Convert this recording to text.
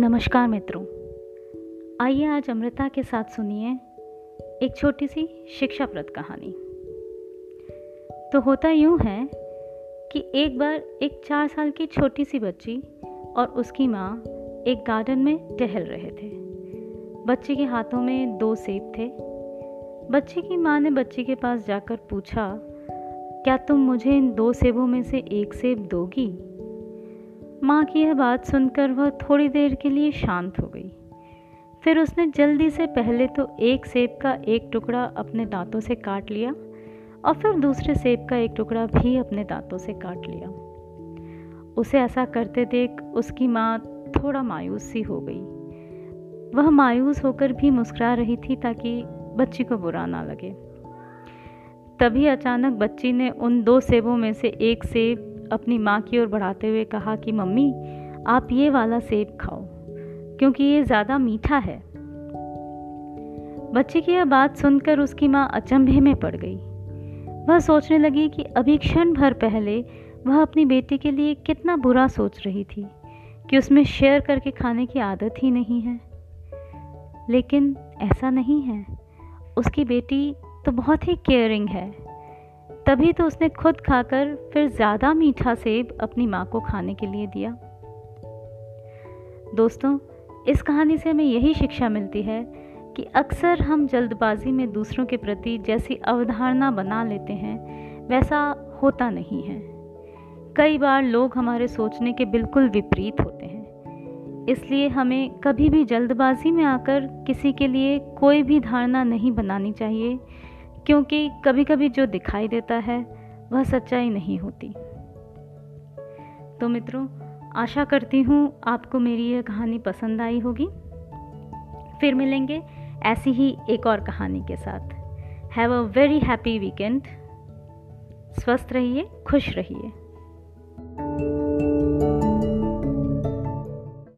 नमस्कार मित्रों। आइए आज अमृता के साथ सुनिए एक छोटी सी शिक्षाप्रद कहानी। तो होता यूँ है कि एक बार एक चार साल की छोटी सी बच्ची और उसकी माँ एक गार्डन में टहल रहे थे। बच्चे के हाथों में दो सेब थे। बच्चे की माँ ने बच्ची के पास जाकर पूछा, क्या तुम मुझे इन दो सेबों में से एक सेब दोगी? माँ की यह बात सुनकर वह थोड़ी देर के लिए शांत हो गई। फिर उसने जल्दी से पहले तो एक सेब का एक टुकड़ा अपने दांतों से काट लिया और फिर दूसरे सेब का एक टुकड़ा भी अपने दांतों से काट लिया। उसे ऐसा करते देख उसकी माँ थोड़ा मायूस सी हो गई। वह मायूस होकर भी मुस्कुरा रही थी ताकि बच्ची को बुरा ना लगे। तभी अचानक बच्ची ने उन दो सेबों में से एक सेब अपनी माँ की ओर बढ़ाते हुए कहा कि, मम्मी, आप ये वाला सेब खाओ, क्योंकि ये ज़्यादा मीठा है। बच्चे की यह बात सुनकर उसकी माँ अचंभे में पड़ गई। वह सोचने लगी कि अभी क्षण भर पहले वह अपनी बेटी के लिए कितना बुरा सोच रही थी कि उसमें शेयर करके खाने की आदत ही नहीं है। लेकिन ऐसा नहीं है। उसकी बेटी तो बहुत ही केयरिंग है। तभी तो उसने खुद खाकर फिर ज़्यादा मीठा सेब अपनी माँ को खाने के लिए दिया। दोस्तों, इस कहानी से हमें यही शिक्षा मिलती है कि अक्सर हम जल्दबाजी में दूसरों के प्रति जैसी अवधारणा बना लेते हैं, वैसा होता नहीं है। कई बार लोग हमारे सोचने के बिल्कुल विपरीत होते हैं। इसलिए हमें कभी भी जल्दबाजी में आकर किसी के लिए कोई भी धारणा नहीं बनानी चाहिए क्योंकि कभी कभी जो दिखाई देता है, वह सच्चाई नहीं होती। तो मित्रों, आशा करती हूँ आपको मेरी यह कहानी पसंद आई होगी। फिर मिलेंगे ऐसी ही एक और कहानी के साथ। Have a very happy weekend स्वस्थ रहिए, खुश रहिए।